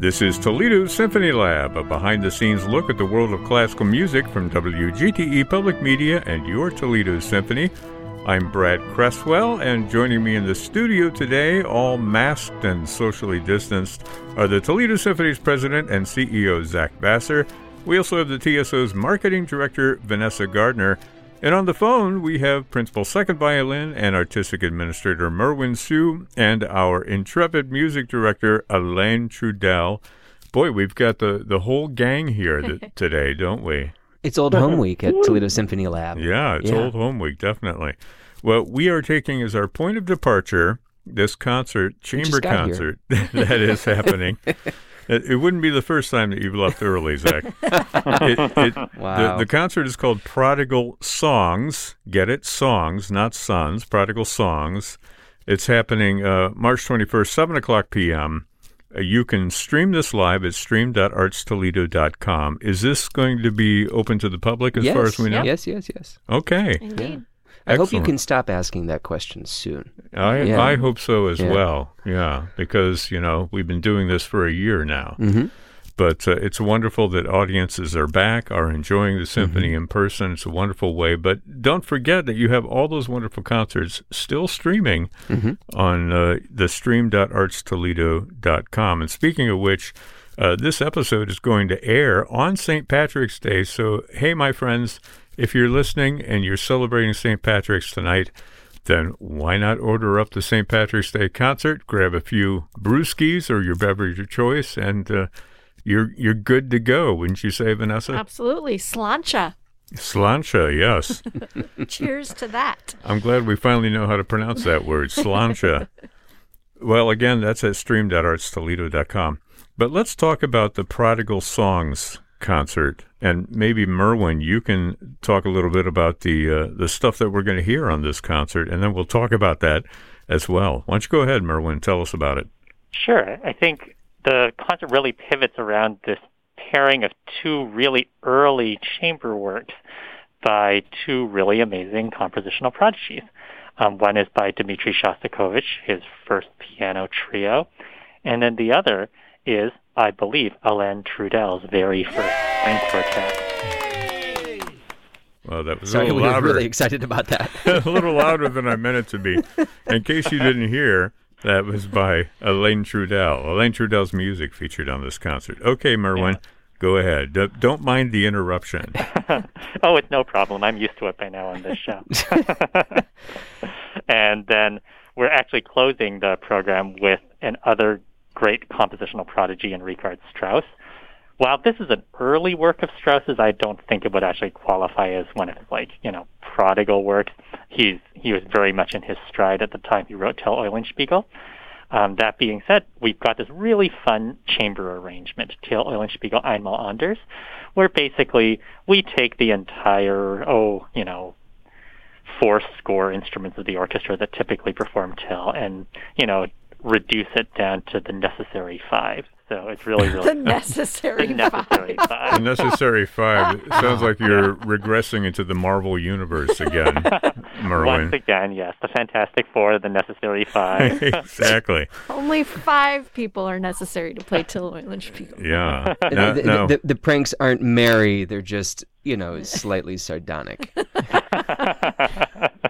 This is Toledo Symphony Lab, a behind the scenes look at the world of classical music from WGTE Public Media and your Toledo Symphony. I'm Brad Cresswell, and joining me in the studio today, all masked and socially distanced, are the Toledo Symphony's president and CEO, Zak Vassar. We also have the TSO's marketing director, Vanessa Gardner. And on the phone, we have Principal Second Violin and Artistic Administrator Merwin Siu and our intrepid music director, Alain Trudel. Boy, we've got the, the whole gang here th- today, don't we? It's Old Home Week at Toledo Symphony Lab. Yeah, it's Yeah. Old Home Week, definitely. What we are taking as our point of departure this concert, chamber concert, that is happening. It, it wouldn't be the first time that you've left early, Zak. It, it, Wow. the, the concert is called Prodigal Songs. Get it? Songs, not sons. Prodigal Songs. It's happening uh, March 21st, 7 o'clock p.m. Uh, you can stream this live at stream.artstoledo.com. Is this going to be open to the public as yes. far as we know? Yes, yes, yes. Okay. Indeed. I hope you can stop asking that question soon. I, Yeah. I hope so as Yeah. well. Yeah, because, you know, we've been doing this for a year now. Mm-hmm. But uh, it's wonderful that audiences are back, are enjoying the symphony Mm-hmm. in person. It's a wonderful way. But don't forget that you have all those wonderful concerts still streaming Mm-hmm. on uh, the stream.artstoledo.com. And speaking of which, uh, this episode is going to air on St. Patrick's Day. So, hey, my friends, if you're listening and you're celebrating St. Patrick's tonight, then why not order up the St. Patrick's Day concert? Grab a few brewskis or your beverage of choice, and uh, you're you're good to go, wouldn't you say, Vanessa? Absolutely. Sláinte. Sláinte, yes. Cheers to that. I'm glad we finally know how to pronounce that word, sláinte. well, again, that's at stream.artstoledo.com. But let's talk about the Prodigal Songs concert, and maybe Merwin, you can talk a little bit about the uh, the stuff that we're going to hear on this concert, and then we'll talk about that as well. Why don't you go ahead, Merwin? Tell us about it. Sure. I think the concert really pivots around this pairing of two really early chamber works by two really amazing compositional prodigies. Um, one is by Dmitri Shostakovich, his first piano trio, and then the other is, I believe, Alain Trudel's very first string quartet. Well, that was a Sorry, little we were really excited about that. a little louder than I meant it to be. In case you didn't hear, that was by Alain Trudel. Alain Trudel's music featured on this concert. Okay, Merwin, go ahead. D- don't mind the interruption. oh, it's no problem. I'm used to it by now on this show. and then we're actually closing the program with another great compositional prodigy in Richard Strauss. While this is an early work of Strauss's, I don't think it would actually qualify as one of his like, you know, prodigal works. He's he was very much in his stride at the time he wrote Till Eulenspiegel. Um, that being said, we've got this really fun chamber arrangement, Till Eulenspiegel einmal anders, where basically we take the entire, oh, you know, four score instruments of the orchestra that typically perform Till and, you know, reduce it down to the necessary five. So it's really, The really necessary, the necessary five. The necessary five. It sounds like you're regressing into the Marvel universe again, Once again, yes, the Fantastic Four, the necessary five. exactly. Only five people are necessary to play Till Eulenspiegel. Yeah. the, No, the- no. the- the pranks aren't merry; they're just, you know, slightly sardonic.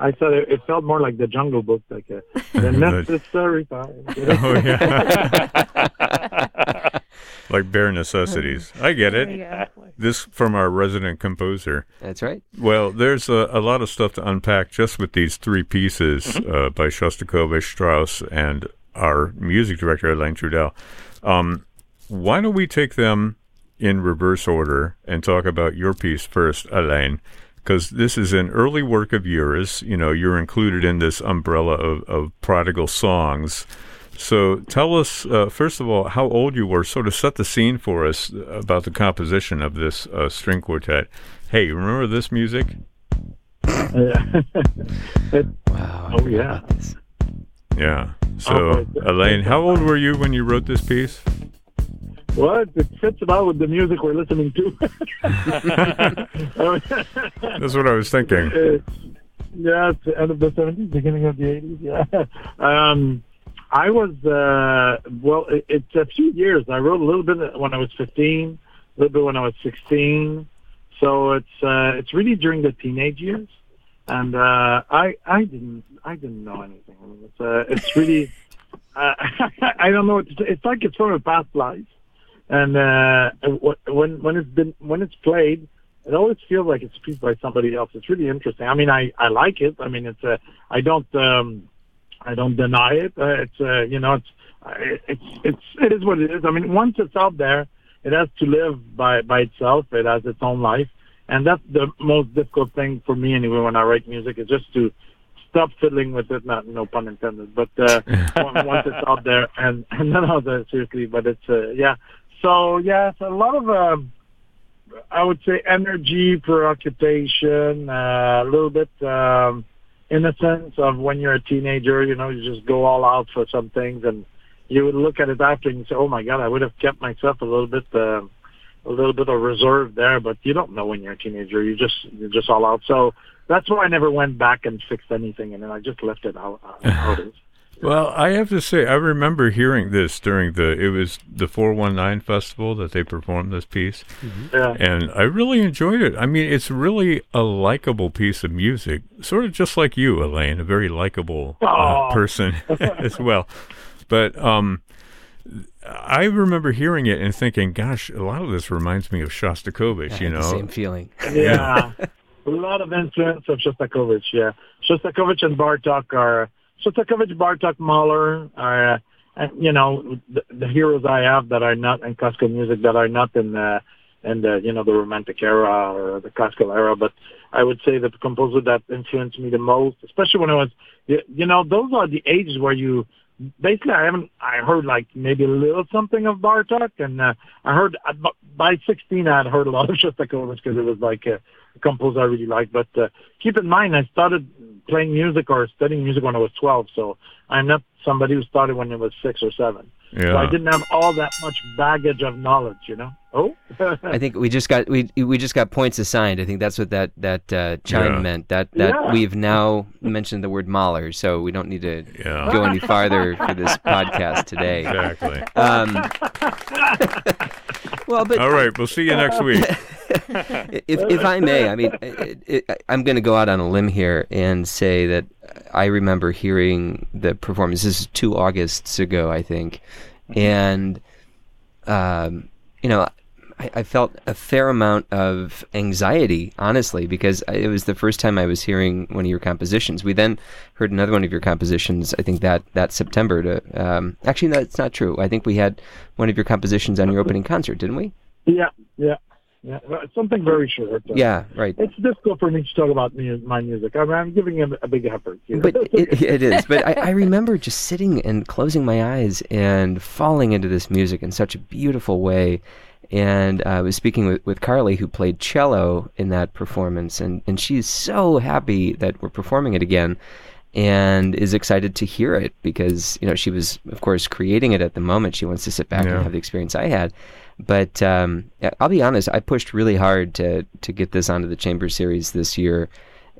I said it, it felt more like the Jungle Book, like a, the necessary five. Oh yeah. like bare necessities. I get it. exactly. This from our resident composer. That's right. Well, there's a, a lot of stuff to unpack just with these three pieces Mm-hmm. uh, by Shostakovich, Strauss, and our music director, Alain Trudel. Um, why don't we take them in reverse order and talk about your piece first, Alain? Because this is an early work of yours. You know, you're included in this umbrella of, of prodigal songs. So tell us, uh, first of all, how old you were. Sort of set the scene for us about the composition of this uh, string quartet. Hey, remember this music? Yeah. It- Wow. Oh, yeah. Yeah. So, Okay. Alain, how old were you when you wrote this piece? What? It fits about with the music we're listening to. That's what I was thinking. Yeah, it's the end of the 70s, beginning of the 80s. Yeah. Um, I was uh, well. It, it's a few years. I wrote a little bit when I was 15, a little bit when I was 16. So it's uh, it's really during the teenage years, and uh, I I didn't I didn't know anything. I mean, it's uh, it's really uh, I don't know. It's, it's like it's from a past life, and uh, when when it's been when it's played, it always feels like it's a piece by somebody else. It's really interesting. I mean, I I like it. I mean, it's uh, I don't um, I don't deny it. Uh, it's uh, you know it's it's it's it is what it is. I mean, once it's out there, it has to live by by itself. It has its own life, and that's the most difficult thing for me anyway when I write music is just to stop fiddling with it. Not no pun intended, but uh, once it's out there, and and then I'll seriously. But it's uh, yeah. So it's a lot of. Um, I would say energy, preoccupation, uh, a little bit um, innocence of when you're a teenager. You know, you just go all out for some things, and you would look at it after and say, "Oh my God, I would have kept myself a little bit, uh, a little bit of reserve there." But you don't know when you're a teenager. You just you're just all out. So that's why I never went back and fixed anything, and then I just left it out. It is. Well, I have to say, I remember hearing this during the it was the four one nine festival that they performed this piece, mm-hmm. yeah. and I really enjoyed it. I mean, it's really a likable piece of music, sort of just like you, Alain, a very likable uh, person as well. But um, I remember hearing it and thinking, "Gosh, a lot of this reminds me of Shostakovich." you know, same feeling. Yeah, a lot of influence of Shostakovich. Yeah, Shostakovich and Bartok are Shostakovich, Bartok, Mahler are, uh, you know, the, the, heroes I have that are not in classical music that are not in the, in the, you know, the Romantic era or the classical era. But I would say that the composer that influenced me the most, especially when I was, you, you know, those are the ages where you, basically I haven't, I heard like maybe a little something of Bartok and uh, I heard, uh, by 16 I had heard a lot of Shostakovich because it was like a, a composer I really liked. But uh, keep in mind, I started playing music or studying music when I was 12. So I'm not somebody who started when I was six or seven. Yeah. So I didn't have all that much baggage of knowledge, you know. Oh, I think we just got we we just got points assigned. I think that's what that that uh, chime yeah. meant. That that yeah. we've now mentioned the word Mahler, so we don't need to yeah. go any farther for this podcast today. Exactly. Um, well, but all right, we'll see you next week. if if I may, I mean, it, it, I'm going to go out on a limb here and say that I remember hearing the performance. This is two Augusts ago, I think, mm-hmm. and um, you know, I, I, felt a fair amount of anxiety, honestly, because it was the first time I was hearing one of your compositions. We then heard another one of your compositions. I think that that September. To um, actually, that's not true. I think we had one of your compositions on your opening concert, didn't we? Yeah, yeah. Yeah, something very short. Yeah, right. It's difficult for me to talk about me, my music. I mean, I'm giving him a big effort. You know? But it, it is. But I, I remember just sitting and closing my eyes and falling into this music in such a beautiful way. And uh, I was speaking with, with Carly, who played cello in that performance, and, and she's so happy that we're performing it again and is excited to hear it because, you know, she was, of course, creating it at the moment. She wants to sit back yeah. and have the experience I had. But um, I'll be honest, I pushed really hard to to get this onto the Chamber Series this year,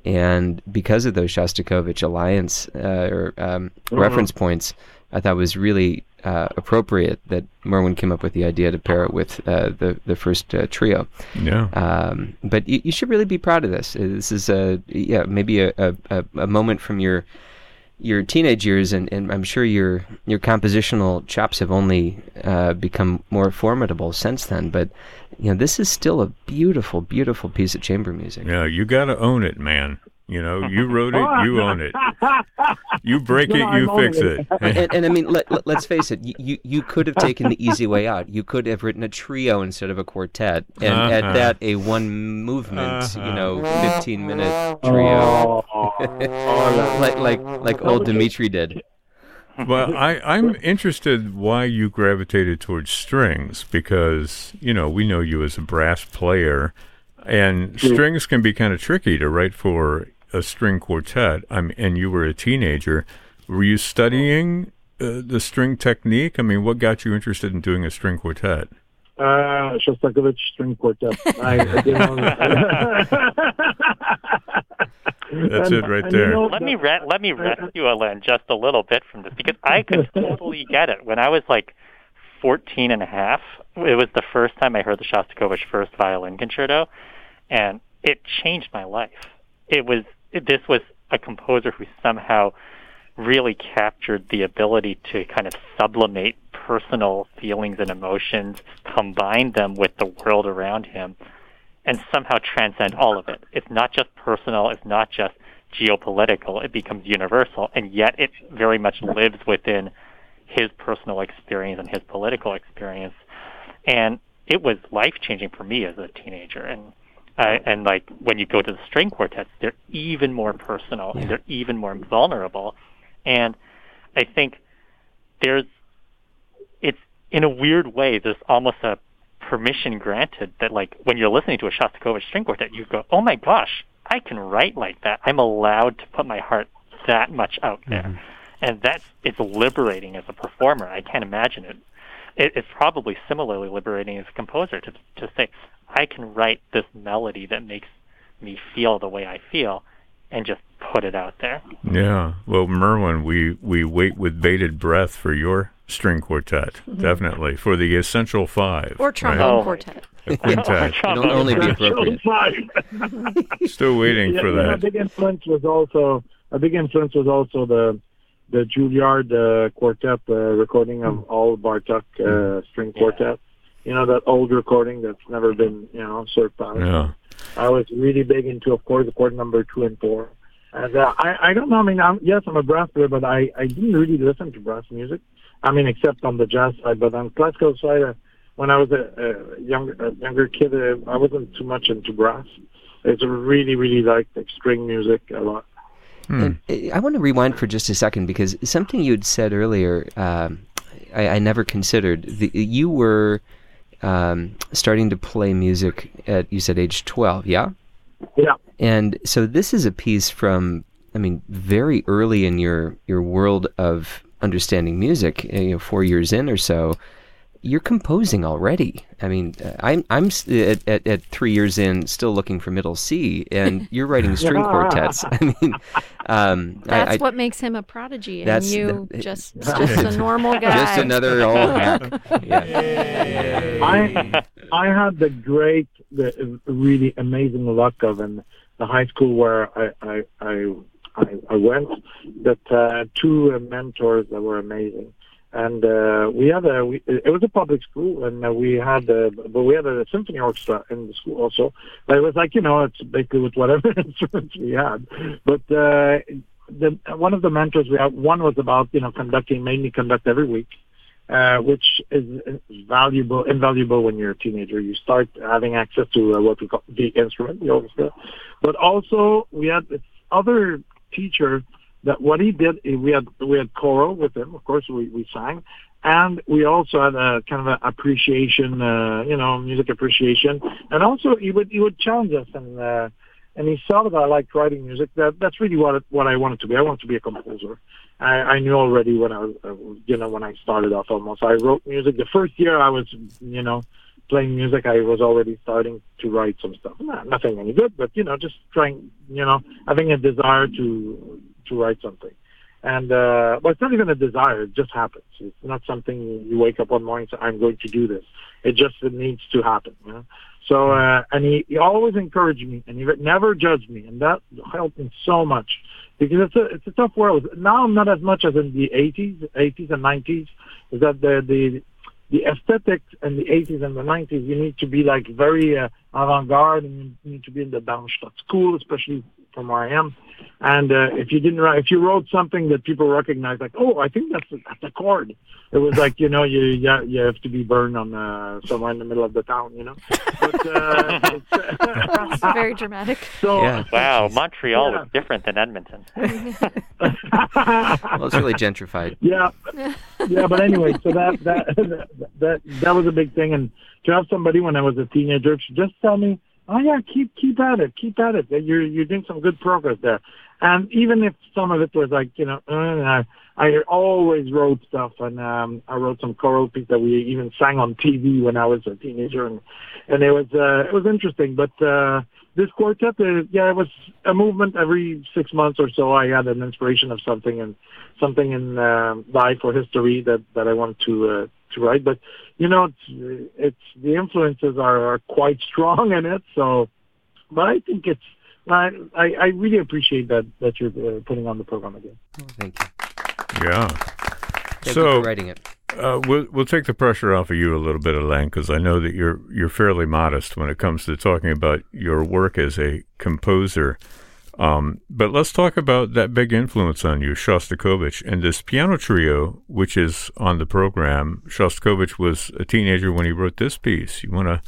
and because of those Shostakovich Alliance uh, or um, mm-hmm. reference points, I thought was really uh, appropriate that Merwin came up with the idea to pair it with uh, the the first uh, trio. Yeah. Um, but you, you, should really be proud of this. This is a yeah maybe a, a, a moment from your your teenage years, and, and I'm sure your your compositional chops have only uh, become more formidable since then. But you know, this is still a beautiful, beautiful piece of chamber music. Yeah, you got to own it, man. You know, you wrote it, you own it. You break it, you fix it. and, and, I mean, let, let, us face it. You you could have taken the easy way out. You could have written a trio instead of a quartet, and uh-huh. at that, a one movement, uh-huh. you know, fifteen minute trio, like like like old Dimitri did. well, I, I'm interested why you gravitated towards strings because you know we know you as a brass player, and strings can be kind of tricky to write for a string quartet. I'm, and you were a teenager. Were you studying uh, the string technique? I mean, what got you interested in doing a string quartet? Uh, Shostakovich string quartet. I, I That's And- it right and you there. know, Let me re- let me rescue Alain just a little bit from this because I could totally get it. When I was like 14 and a half, it was the first time I heard the Shostakovich First Violin Concerto, and it changed my life. It was it, this was a composer who somehow really captured the ability to kind of sublimate personal feelings and emotions, combine them with the world around him, and somehow transcend all of it. It's not just personal, it's not just geopolitical, it becomes universal, and yet it very much lives within his personal experience and his political experience. And it was life changing for me as a teenager. And uh, and like when you go to the string quartets, they're even more personal and they're even more vulnerable. And I think there's it's in a weird way there's almost a permission granted that like when you're listening to a Shostakovich string quartet, you go, oh my gosh, I can write like that. I'm allowed to put my heart that much out there, and that's it's liberating as a performer. I can't imagine it. It. It's probably similarly liberating as a composer to to say, I can write this melody that makes me feel the way I feel, and just put it out there. Yeah. Well, Merwin, we, we wait with bated breath for your string quartet, mm-hmm. definitely, for the Essential Five. Or right? trombone Oh. quartet. A quintet. It'll only be Show appropriate. five. Still waiting yeah, for you know, a that. big influence was also a big influence was also the the Juilliard uh, quartet uh, recording of all Bartok uh, string quartets. You know that old recording that's never been you know surpassed. Yeah. I was really big into, of course, the chord number two and four. And uh, I, I don't know. I mean, I'm, yes, I'm a brass player, but I, I didn't really listen to brass music. I mean, except on the jazz side. But on classical side, uh, when I was a, a younger a younger kid, uh, I wasn't too much into brass. It's really, really liked like, string music a lot. And uh, I want to rewind for just a second because something you'd said earlier, um, I, I never considered. The, you were um, starting to play music at, you said, age 12, yeah? Yeah. And so this is a piece from, I mean, very early in your, your world of understanding music, uh, you know, four years in or so. You're composing already. I mean, uh, I'm I'm at, at, at three years in, still looking for middle C, and you're writing string quartets. I mean, um, That's I, what makes him a prodigy, and you the- just just a normal guy. just another old hack. Yeah. I I had the great, the really amazing luck of in the high school where I I I, I, I went that uh, two uh, mentors that were amazing, and uh, we had a we, it was a public school and uh, we had a, but we had a symphony orchestra in the school also. But it was like you know it's basically with whatever instruments we had, but. uh the, one of the mentors we had, one was about, you know, conducting, me conduct every week uh, which is valuable, invaluable when you're a teenager. You start having access to uh, what we call the instrument, the orchestra. But also, we had this other teacher that what he did, we had we had choral with him. Of course, we we sang, and we also had a kind of an appreciation, uh, you know, music appreciation, and also he would he would challenge us and. Uh, and he saw that I liked writing music. That that's really what it, what I wanted to be. I wanted to be a composer. I, I knew already when I was, you know, when I started off almost. I wrote music. The first year I was, you know, playing music, I was already starting to write some stuff. Nah, nothing any good, but you know, just trying, you know, having a desire to to write something. And uh, but it's not even a desire; it just happens. It's not something you wake up one morning and say, "I'm going to do this." It just it needs to happen. You know? So, uh, and he, he always encouraged me, and he never judged me, and that helped me so much because it's a it's a tough world now. Not as much as in the 80s, 80s and 90s. Is that the the the aesthetics in the 80s and the 90s? You need to be like very uh, avant-garde, and you need to be in the Darmstadt school, especially from where I am. And uh, if you didn't write, if you wrote something that people recognize, like, oh, I think that's a, that's a chord. It was like, you know, you you, you have to be burned on uh, somewhere in the middle of the town, you know. But, uh, It's very dramatic. so Yeah. Wow, Montreal Yeah. was different than Edmonton. Well, it's really gentrified. yeah, yeah. But anyway, so that that that that was a big thing, and to have somebody when I was a teenager just tell me, "Oh yeah, keep keep at it, keep at it. You're you're doing some good progress there." And even if some of it was like, you know, uh, I, always wrote stuff, and um, I wrote some choral piece that we even sang on TV when I was a teenager, and and it was uh, it was interesting. But uh, this quartet, uh, yeah, it was a movement every six months or so. I had an inspiration of something and something in uh, life or history that that I wanted to uh, to write. But you know, it's, it's the influences are, are quite strong in it. So, but I think it's I I, I really appreciate that that you're uh, putting on the program again. Oh, thank you. Yeah. Thank So- you for writing it. Uh, we'll we'll take the pressure off of you a little bit, Alain, because I know that you're you're fairly modest when it comes to talking about your work as a composer. Um, but let's talk about that big influence on you, Shostakovich, and this piano trio, which is on the program. Shostakovich was a teenager when he wrote this piece. You wanna,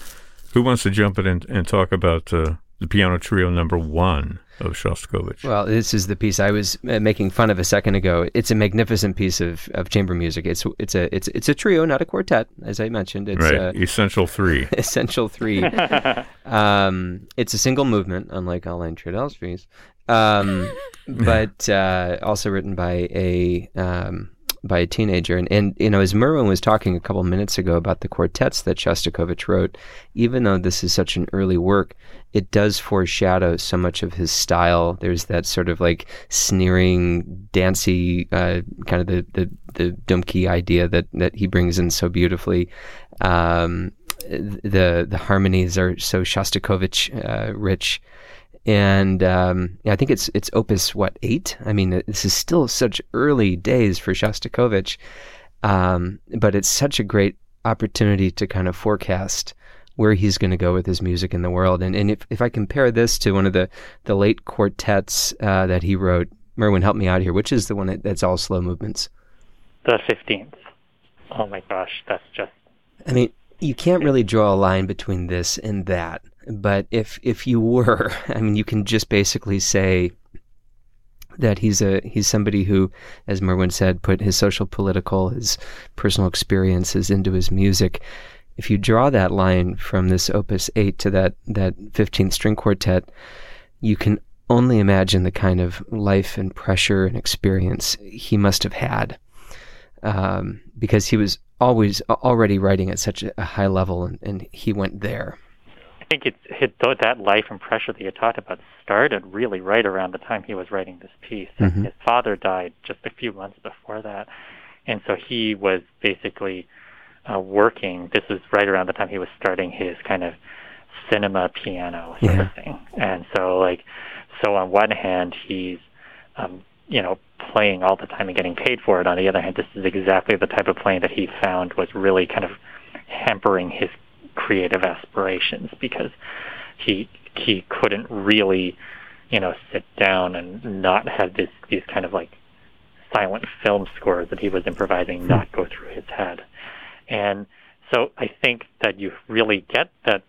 who wants to jump in and, and talk about uh, the piano trio number one of Shostakovich? Well, this is the piece I was uh, making fun of a second ago. It's a magnificent piece of, of chamber music. It's it's a it's it's a trio, not a quartet, as I mentioned. It's right, uh, essential three. essential three. um, it's a single movement, unlike Alain Trudel's piece, um, but uh, also written by a um, by a teenager. And, and you know, as Merwin was talking a couple minutes ago about the quartets that Shostakovich wrote, even though this is such an early work, it does foreshadow so much of his style. There's that sort of like sneering, dancey uh, kind of the the the Dumke idea that that he brings in so beautifully. Um, the the harmonies are so Shostakovich uh, rich, and um, yeah, I think it's it's Opus what eight. I mean, this is still such early days for Shostakovich, um, but it's such a great opportunity to kind of forecast where he's going to go with his music in the world. And and if, if I compare this to one of the the late quartets uh, that he wrote, Merwin, help me out here. Which is the one that, that's all slow movements? The 15th. Oh my gosh, that's just I mean, you can't really draw a line between this and that. But if if you were, I mean, you can just basically say that he's a he's somebody who, as Merwin said, put his social, political, his personal experiences into his music. If you draw that line from this Opus Eight to that that fifteenth string quartet, you can only imagine the kind of life and pressure and experience he must have had um, because he was always already writing at such a high level, and, and he went there. I think it, though that life and pressure that you talked about started really right around the time he was writing this piece. Mhm. His father died just a few months before that, and so he was basically uh, working. This was right around the time he was starting his kind of cinema piano sort Yeah. of thing. And so like, so on one hand he's um, you know playing all the time and getting paid for it. On the other hand, this is exactly the type of playing that he found was really kind of hampering his creative aspirations because he he couldn't really you know sit down and not have this these kind of like silent film scores that he was improvising not go through his head. And so i think that you really get that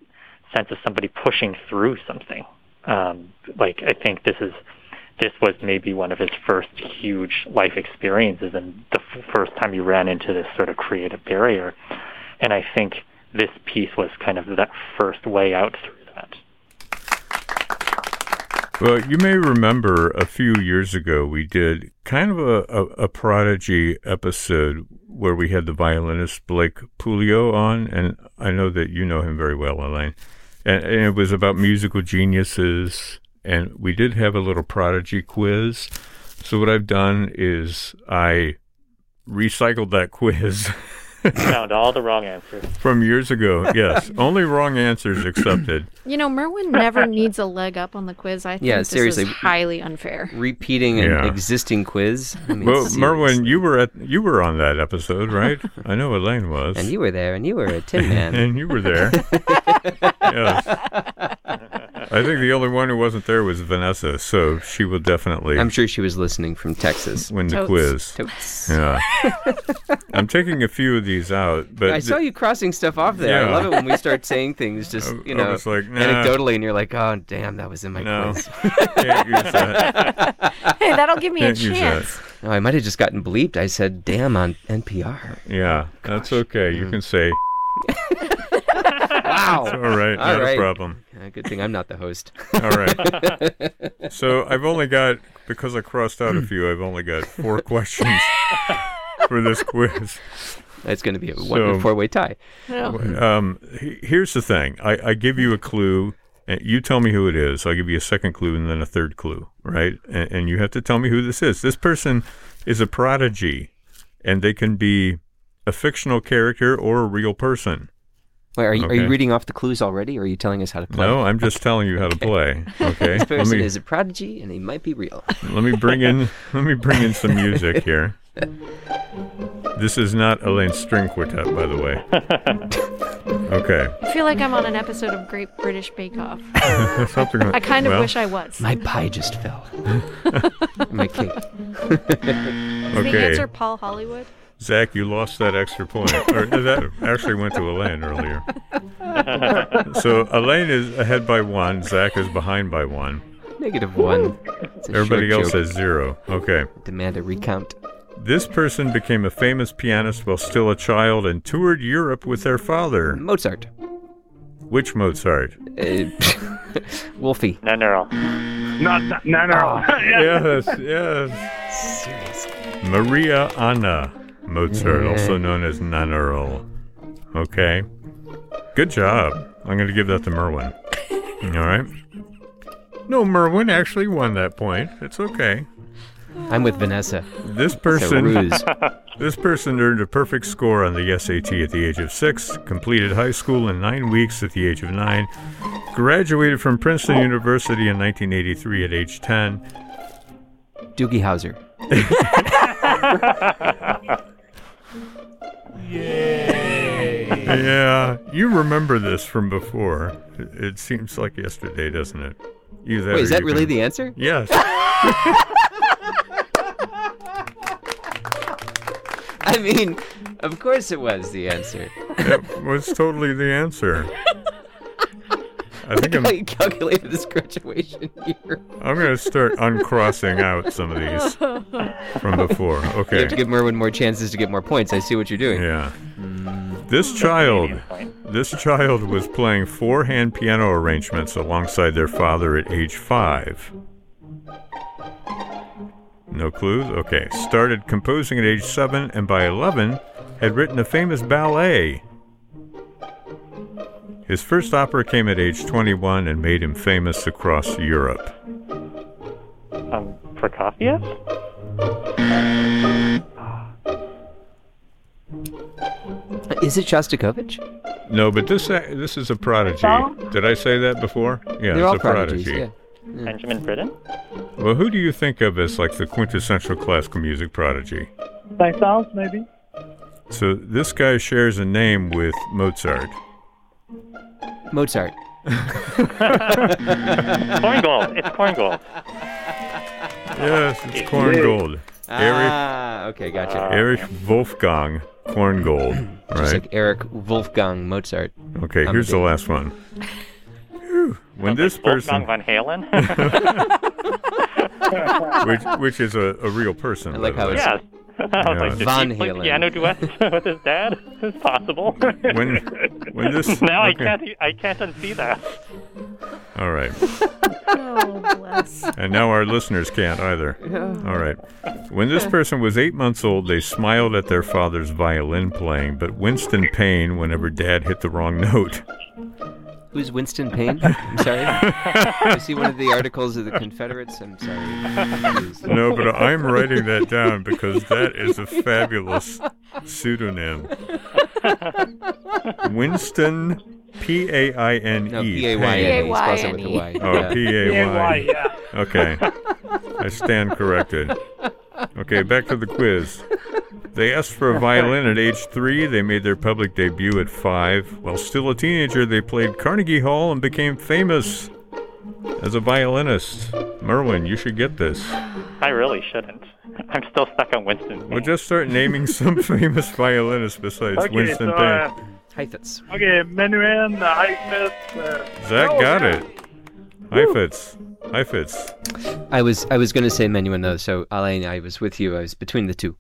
sense of somebody pushing through something. Um like i think this is this was maybe one of his first huge life experiences and the f- first time he ran into this sort of creative barrier. And i think this piece was kind of that first way out through that. Well, you may remember a few years ago we did kind of a, a, a prodigy episode where we had the violinist Blake Pouliot on, and I know that you know him very well, Alain. And, and it was about musical geniuses, and we did have a little prodigy quiz. So what I've done is I recycled that quiz Found all the wrong answers. from years ago. Yes, only wrong answers accepted. You know, Merwin never needs a leg up on the quiz. I think Yeah, this seriously. is highly unfair. Repeating an Yeah. existing quiz. I mean, Well, seriously. Merwin, you were at you were on that episode, right? I know Alain was. and you were there, and you were a Tin Man. and you were there. yes. I think the only one who wasn't there was Vanessa, so she will definitely I'm sure she was listening from Texas. win the Totes. quiz. Totes. Yeah. I'm taking a few of these out, but I saw you crossing stuff off there. I Yeah. love it when we start saying things just, I- you I know, was like, nah. anecdotally, and you're like, oh, damn, that was in my No. quiz. can't use that. Hey, that'll give me a Can't use that. chance. Oh, I might have just gotten bleeped. I said, damn, on NPR. Yeah, that's okay. Mm. You can say Wow. all right, All not right. a problem. Uh, good thing I'm not the host. All right. so I've only got because I crossed out a few. I've only got four questions for this quiz. It's going to be a So- one four way tie. No. Um, here's the thing. I, I give you a clue, And you tell me who it is. I'll give you a second clue and then a third clue, right? And, and you have to tell me who this is. This person is a prodigy, and they can be a fictional character or a real person. Wait, are you, are you reading off the clues already, or are you telling us how to play? No, I'm just telling you how to play. Okay. This let person me is a prodigy, and he might be real. let me bring in let me bring in some music here. This is not Alain's string quartet, by the way. Okay. I feel like I'm on an episode of Great British Bake Off. Something like, I kind of well, wish I was. My pie just fell. My cake. Is the Okay. answer Paul Hollywood? Zak, you lost that extra point. Or that actually went to Alain earlier. so Alain is ahead by one. Zak is behind by one. Negative one. Everybody else joke. has zero. Okay. Demand a recount. This person became a famous pianist while still a child and toured Europe with their father. Mozart. Which Mozart? Uh, Wolfie. No, no, Not, not no, no. yes, yes. Seriously. Maria Anna Mozart, also known as Nannerl. Okay. Good job. I'm going to give that to Merwin. All right. No, Merwin actually won that point. It's okay. I'm with Vanessa. This person, this person earned a perfect score on the SAT at the age of six, completed high school in nine weeks at the age of nine, graduated from Princeton University in 1983 at age 10, Doogie Howser. Yeah, you remember this from before. It, it seems like yesterday, doesn't it? Either that Wait, is that you really can- the answer? Yes. I mean, of course it was the answer. That was totally the answer. I think I'm, I calculated this graduation year. I'm going to start uncrossing out some of these from before. You Okay. have to give Merwin more chances to get more points. I see what you're doing. Yeah. This child, this child was playing four-hand piano arrangements alongside their father at age five. No clues? Okay. Started composing at age seven, and by 11, had written a famous ballet. His first opera came at age 21 and made him famous across Europe. Um, Prokofiev? Is it Shostakovich? No, but this uh, this is a prodigy. Did I say that before? Yeah, They're it's all a prodigies, prodigy. yeah. Benjamin Britten? Well, who do you think of as like the quintessential classical music prodigy? Saint-Saëns, maybe? So this guy shares a name with Mozart. Mozart. Korngold. It's Korngold. Yes, it's Korngold. Eric Ah, okay, gotcha. Erich Wolfgang Korngold. Just Right. like Eric Wolfgang Mozart. Okay, here's the last one. Whew. When this Wolfgang person, Van Halen? which which is a, a real person, I like how it's- yes. I was like, did Van he play Halen. piano duets with his dad? It's possible. when when this now I okay. can't I can't unsee that. All right. Oh, bless. And now our listeners can't either. All right. When this person was eight months old, they smiled at their father's violin playing, but winced in pain whenever dad hit the wrong note. Who's Winston Payne? I'm sorry. I see one of the articles of the Confederates. I'm sorry. No, but I'm writing that down because that is a fabulous pseudonym. Winston P A I N E. No, P A Y N. E. Spells it with a P-A-Y-N-E. Y. Oh, P A Y. yeah. Okay. I stand corrected. Okay, back to the quiz. They asked for a violin at age three. They made their public debut at five. While still a teenager, they played Carnegie Hall and became famous as a violinist. Merwin, you should get this. I really shouldn't. I'm still stuck on Winston. We'll just start naming some famous violinists besides Okay, Winston so, Payne. uh, Heifetz. okay, Menuhin, uh, Heifetz, uh, Zak oh, got yeah. it. Heifetz. Heifetz. I was I was going to say Menuhin though, so Alain, I was with you. I was between the two.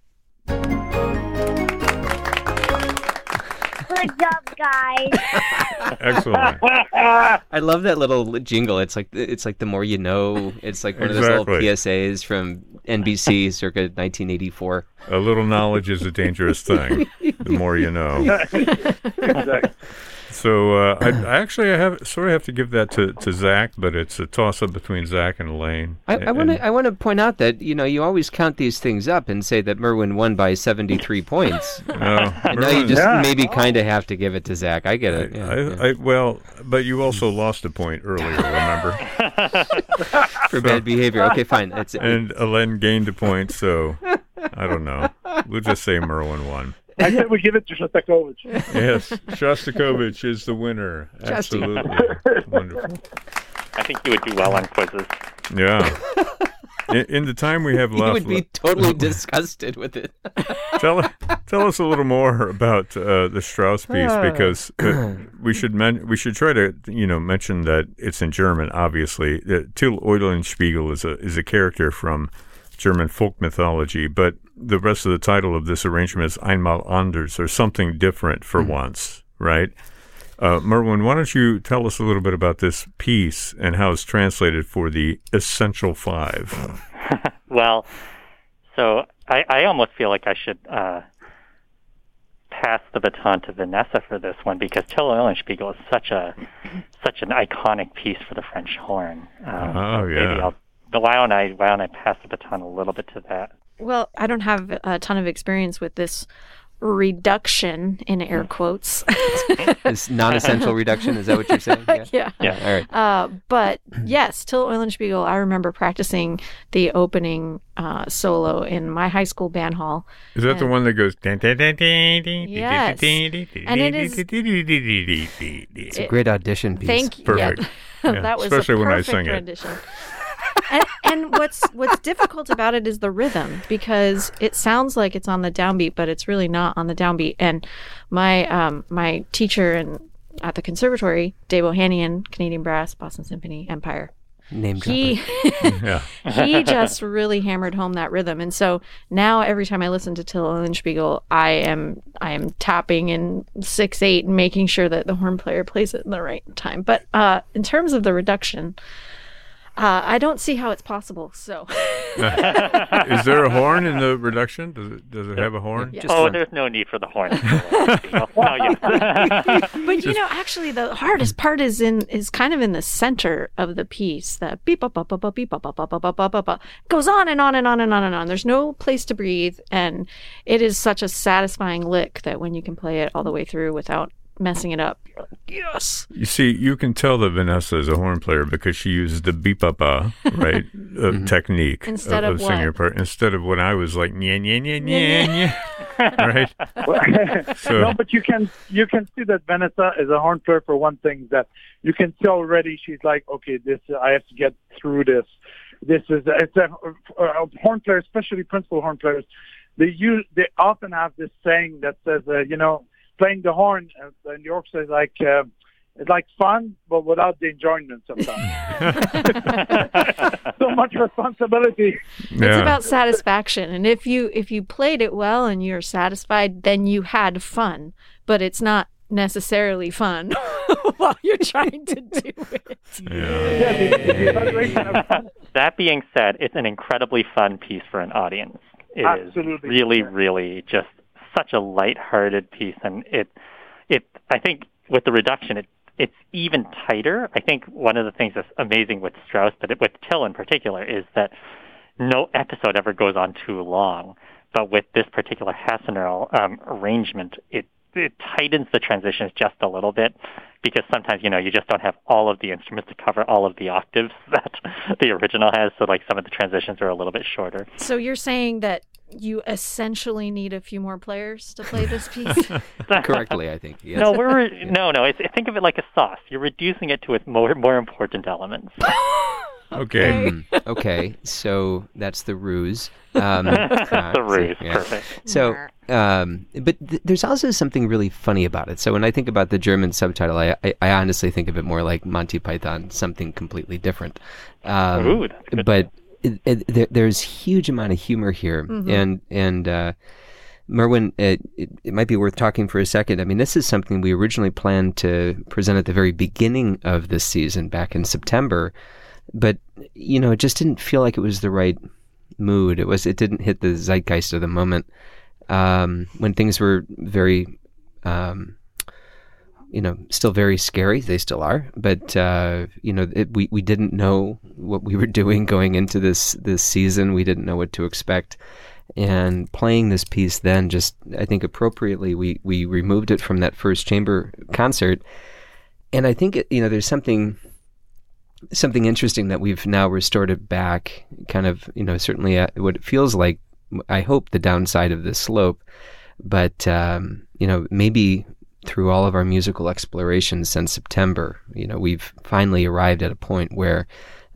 Good job, guys. Excellent. I love that little jingle. It's like it's like the more you know. It's like one of those little PSAs from NBC circa 1984. A little knowledge is a dangerous thing. The more you know. exactly. So uh, I, I actually I have sort of have to give that to, to Zak, but it's a toss up between Zak and Alain. I, I want to I want to point out that you know you always count these things up and say that Merwin won by 73 points. Oh, And now you just Yeah. maybe kind of have to give it to Zak. I get it. Yeah, I, yeah. I, well, but you also lost a point earlier, remember? For bad behavior. Okay, fine. It's, and Alain gained a point, so I don't know. We'll just say Merwin won. I said we give it to Shostakovich. Yes, Shostakovich is the winner. Absolutely. Wonderful. I think you would do well on quizzes. Yeah. In, in the time we have he left, would be totally disgusted with it. tell tell us a little more about uh, the Strauss piece Ah. because uh, we should men- we should try to you know mention that it's in German. Obviously, uh, Till Eulenspiegel is a is a character from German folk mythology, but the rest of the title of this arrangement is Einmal anders or something different for once, right? Uh, Merwin, why don't you tell us a little bit about this piece and how it's translated for the Essential Five? Well, so I, I almost feel like I should uh, pass the baton to Vanessa for this one because Till Eulenspiegel is such a such an iconic piece for the French horn. Um, Oh, so maybe yeah. I'll, but why don't I why don't I pass the baton a little bit to that? Well, I don't have a ton of experience with this reduction in air quotes. This non-essential reduction. Is that what you're saying? Yeah. yeah. Yeah. All right. Uh, but yes, Till Eulenspiegel, I remember practicing the opening uh, solo in my high school band hall. Is that the one that goes? Yes. And it is- It's a great audition piece. Thank you. Perfect. Yeah. Yeah, that was especially a when I perfect sing it. Rendition. and, and what's what's difficult about it is the rhythm because it sounds like it's on the downbeat, but it's really not on the downbeat. And my um, my teacher and at the conservatory, Dave Ohanian, Canadian Brass, Boston Symphony, Empire. Name. He he just really hammered home that rhythm, and so now every time I listen to Till Eulenspiegel, I am I am tapping in six eight and making sure that the horn player plays it in the right time. But uh, in terms of the reduction, uh, I don't see how it's possible. So, is there a horn in the reduction? Does it does it have a horn? Yeah. oh, there's no need for the horn. but you know, actually, the hardest part is in is kind of in the center of the piece. That beep up up up up beep up up up up up up up goes on and on and on and on and on. There's no place to breathe, and it is such a satisfying lick that when you can play it all the way through without messing it up, you're like, yes. You see, you can tell that Vanessa is a horn player because she uses the beep up uh, right uh, technique Instead of, of singing her part instead of when I was like yeah yeah yeah yeah yeah right. So no, but you can you can see that Vanessa is a horn player for one thing. That you can see already. She's like, okay, this I have to get through this. This is it's a, a horn player, especially principal horn players. They use they often have this saying that says, uh, you know, playing the horn uh, in the orchestra is like uh, it's like fun, but without the enjoyment sometimes. so much responsibility. It's about satisfaction, and if you if you played it well and you're satisfied, then you had fun. But it's not necessarily fun while you're trying to do it. yeah. Yeah, the, the evaluation of fun. that being said, it's an incredibly fun piece for an audience. It is Absolutely. really, really just such a light-hearted piece, and it, it. I think with the reduction, it it's even tighter. I think one of the things that's amazing with Strauss, but it, with Till in particular, is that no episode ever goes on too long. But with this particular Hasenöhrl um, arrangement, it it tightens the transitions just a little bit because sometimes you know you just don't have all of the instruments to cover all of the octaves that the original has. So like some of the transitions are a little bit shorter. So you're saying that you essentially need a few more players to play this piece? Correctly, I think. Yes. No, we're no, no. It's, think of it like a sauce. You're reducing it to its more more important elements. Okay. Mm, okay, so that's the ruse. Um, uh, the ruse, yeah. perfect. So, um, but th- there's also something really funny about it. So when I think about the German subtitle, I, I, I honestly think of it more like Monty Python, something completely different. Um, Ooh, that's good. It, it, there, there's huge amount of humor here, and and uh, Merwin, it, it, it might be worth talking for a second. I mean, this is something we originally planned to present at the very beginning of this season, back in September, but you know, it just didn't feel like it was the right mood. It was, it didn't hit the zeitgeist of the moment um, when things were very um, you know, still very scary. They still are, but uh, you know, it, we we didn't know what we were doing going into this this season. We didn't know what to expect, and playing this piece then just I think appropriately we we removed it from that first chamber concert, and I think it, you know there's something something interesting that we've now restored it back, kind of you know certainly at what it feels like. I hope the downside of this slope, but um, you know maybe through all of our musical explorations since September, you know, we've finally arrived at a point where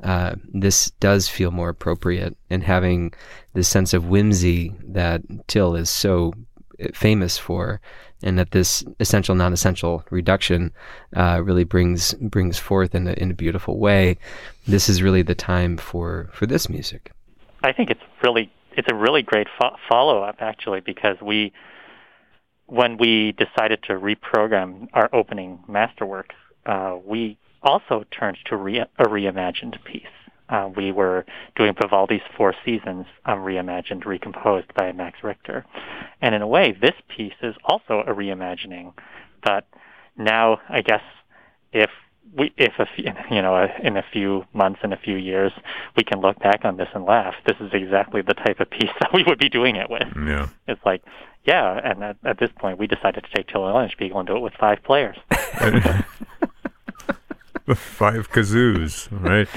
uh, this does feel more appropriate, and having this sense of whimsy that Till is so uh, famous for, and that this essential non-essential reduction uh, really brings brings forth in a, in a beautiful way. This is really the time for for this music. I think it's really it's a really great fo- follow up actually because we when we decided to reprogram our opening masterworks, uh, we also turned to re- a reimagined piece. Uh, we were doing Vivaldi's Four Seasons um, reimagined, recomposed by Max Richter. And in a way, this piece is also a reimagining. But now, I guess, if we, if a few, you know, uh, in a few months, in a few years, we can look back on this and laugh. This is exactly the type of piece that we would be doing it with. Yeah. It's like, yeah, and at, at this point, we decided to take Till Eulenspiegel and do it with five players. Five kazoos, right?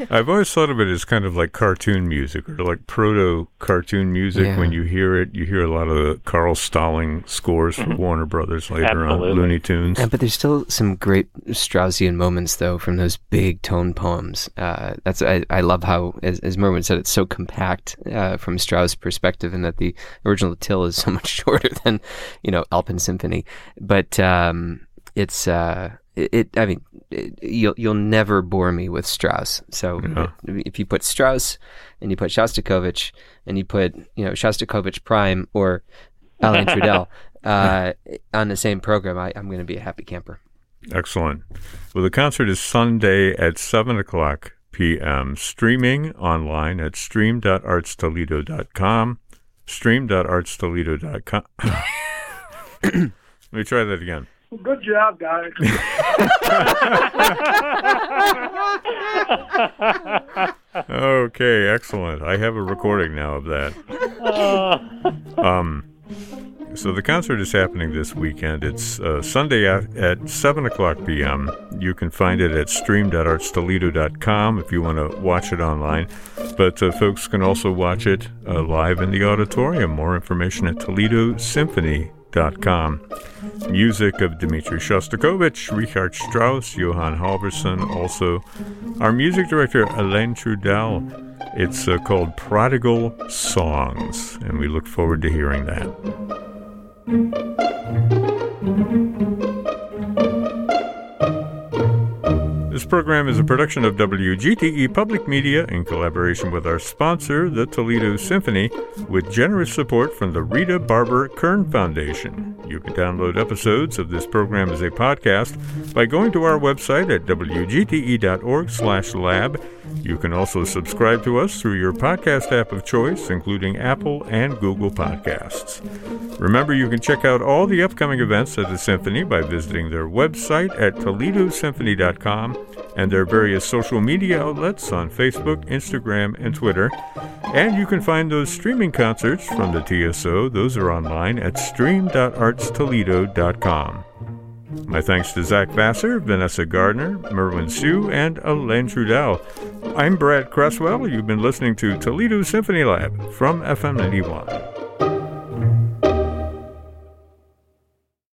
I've always thought of it as kind of like cartoon music or like proto cartoon music. Yeah. When you hear it, you hear a lot of the Carl Stalling scores for Warner Brothers later on, Absolutely. Looney Tunes. Yeah, but there's still some great Straussian moments, though, from those big tone poems. Uh, that's I, I love how, as, as Merwin said, it's so compact uh, from Strauss' perspective, and that the original Till is so much shorter than, you know, Alpen Symphony. But um, it's uh, it, it. I mean, it, you'll you'll never bore me with Strauss. So Yeah. if you put Strauss and you put Shostakovich and you put you know Shostakovich Prime or Alain Trudel uh, on the same program, I, I'm going to be a happy camper. Excellent. Well, the concert is Sunday at 7 o'clock p.m., streaming online at stream.artstoledo.com. Stream.artstoledo.com. Let me try that again. Good job, guys. Okay, excellent. I have a recording now of that. Um, so the concert is happening this weekend. It's uh, Sunday at, at 7 o'clock p.m. You can find it at stream.artstoledo.com if you want to watch it online. But uh, folks can also watch it uh, live in the auditorium. More information at toledosymphony.com. Music of Dmitri Shostakovich, Richard Strauss, Johan Halvorsen, also our music director, Alain Trudel. It's uh, called Prodigal Songs, and we look forward to hearing that. Program is a production of WGTE Public Media in collaboration with our sponsor, the Toledo Symphony, with generous support from the Rita Barber Kern Foundation. You can download episodes of this program as a podcast by going to our website at wgte.org/lab. You can also subscribe to us through your podcast app of choice, including Apple and Google Podcasts. Remember, you can check out all the upcoming events at the Symphony by visiting their website at toledosymphony.com and their various social media outlets on Facebook, Instagram, and Twitter. And you can find those streaming concerts from the TSO. Those are online at stream.artstoledo.com. My thanks to Zak Vassar, Vanessa Gardner, Merwin Siu, and Alain Trudel. I'm Brad Cresswell. You've been listening to Toledo Symphony Lab from FM 91.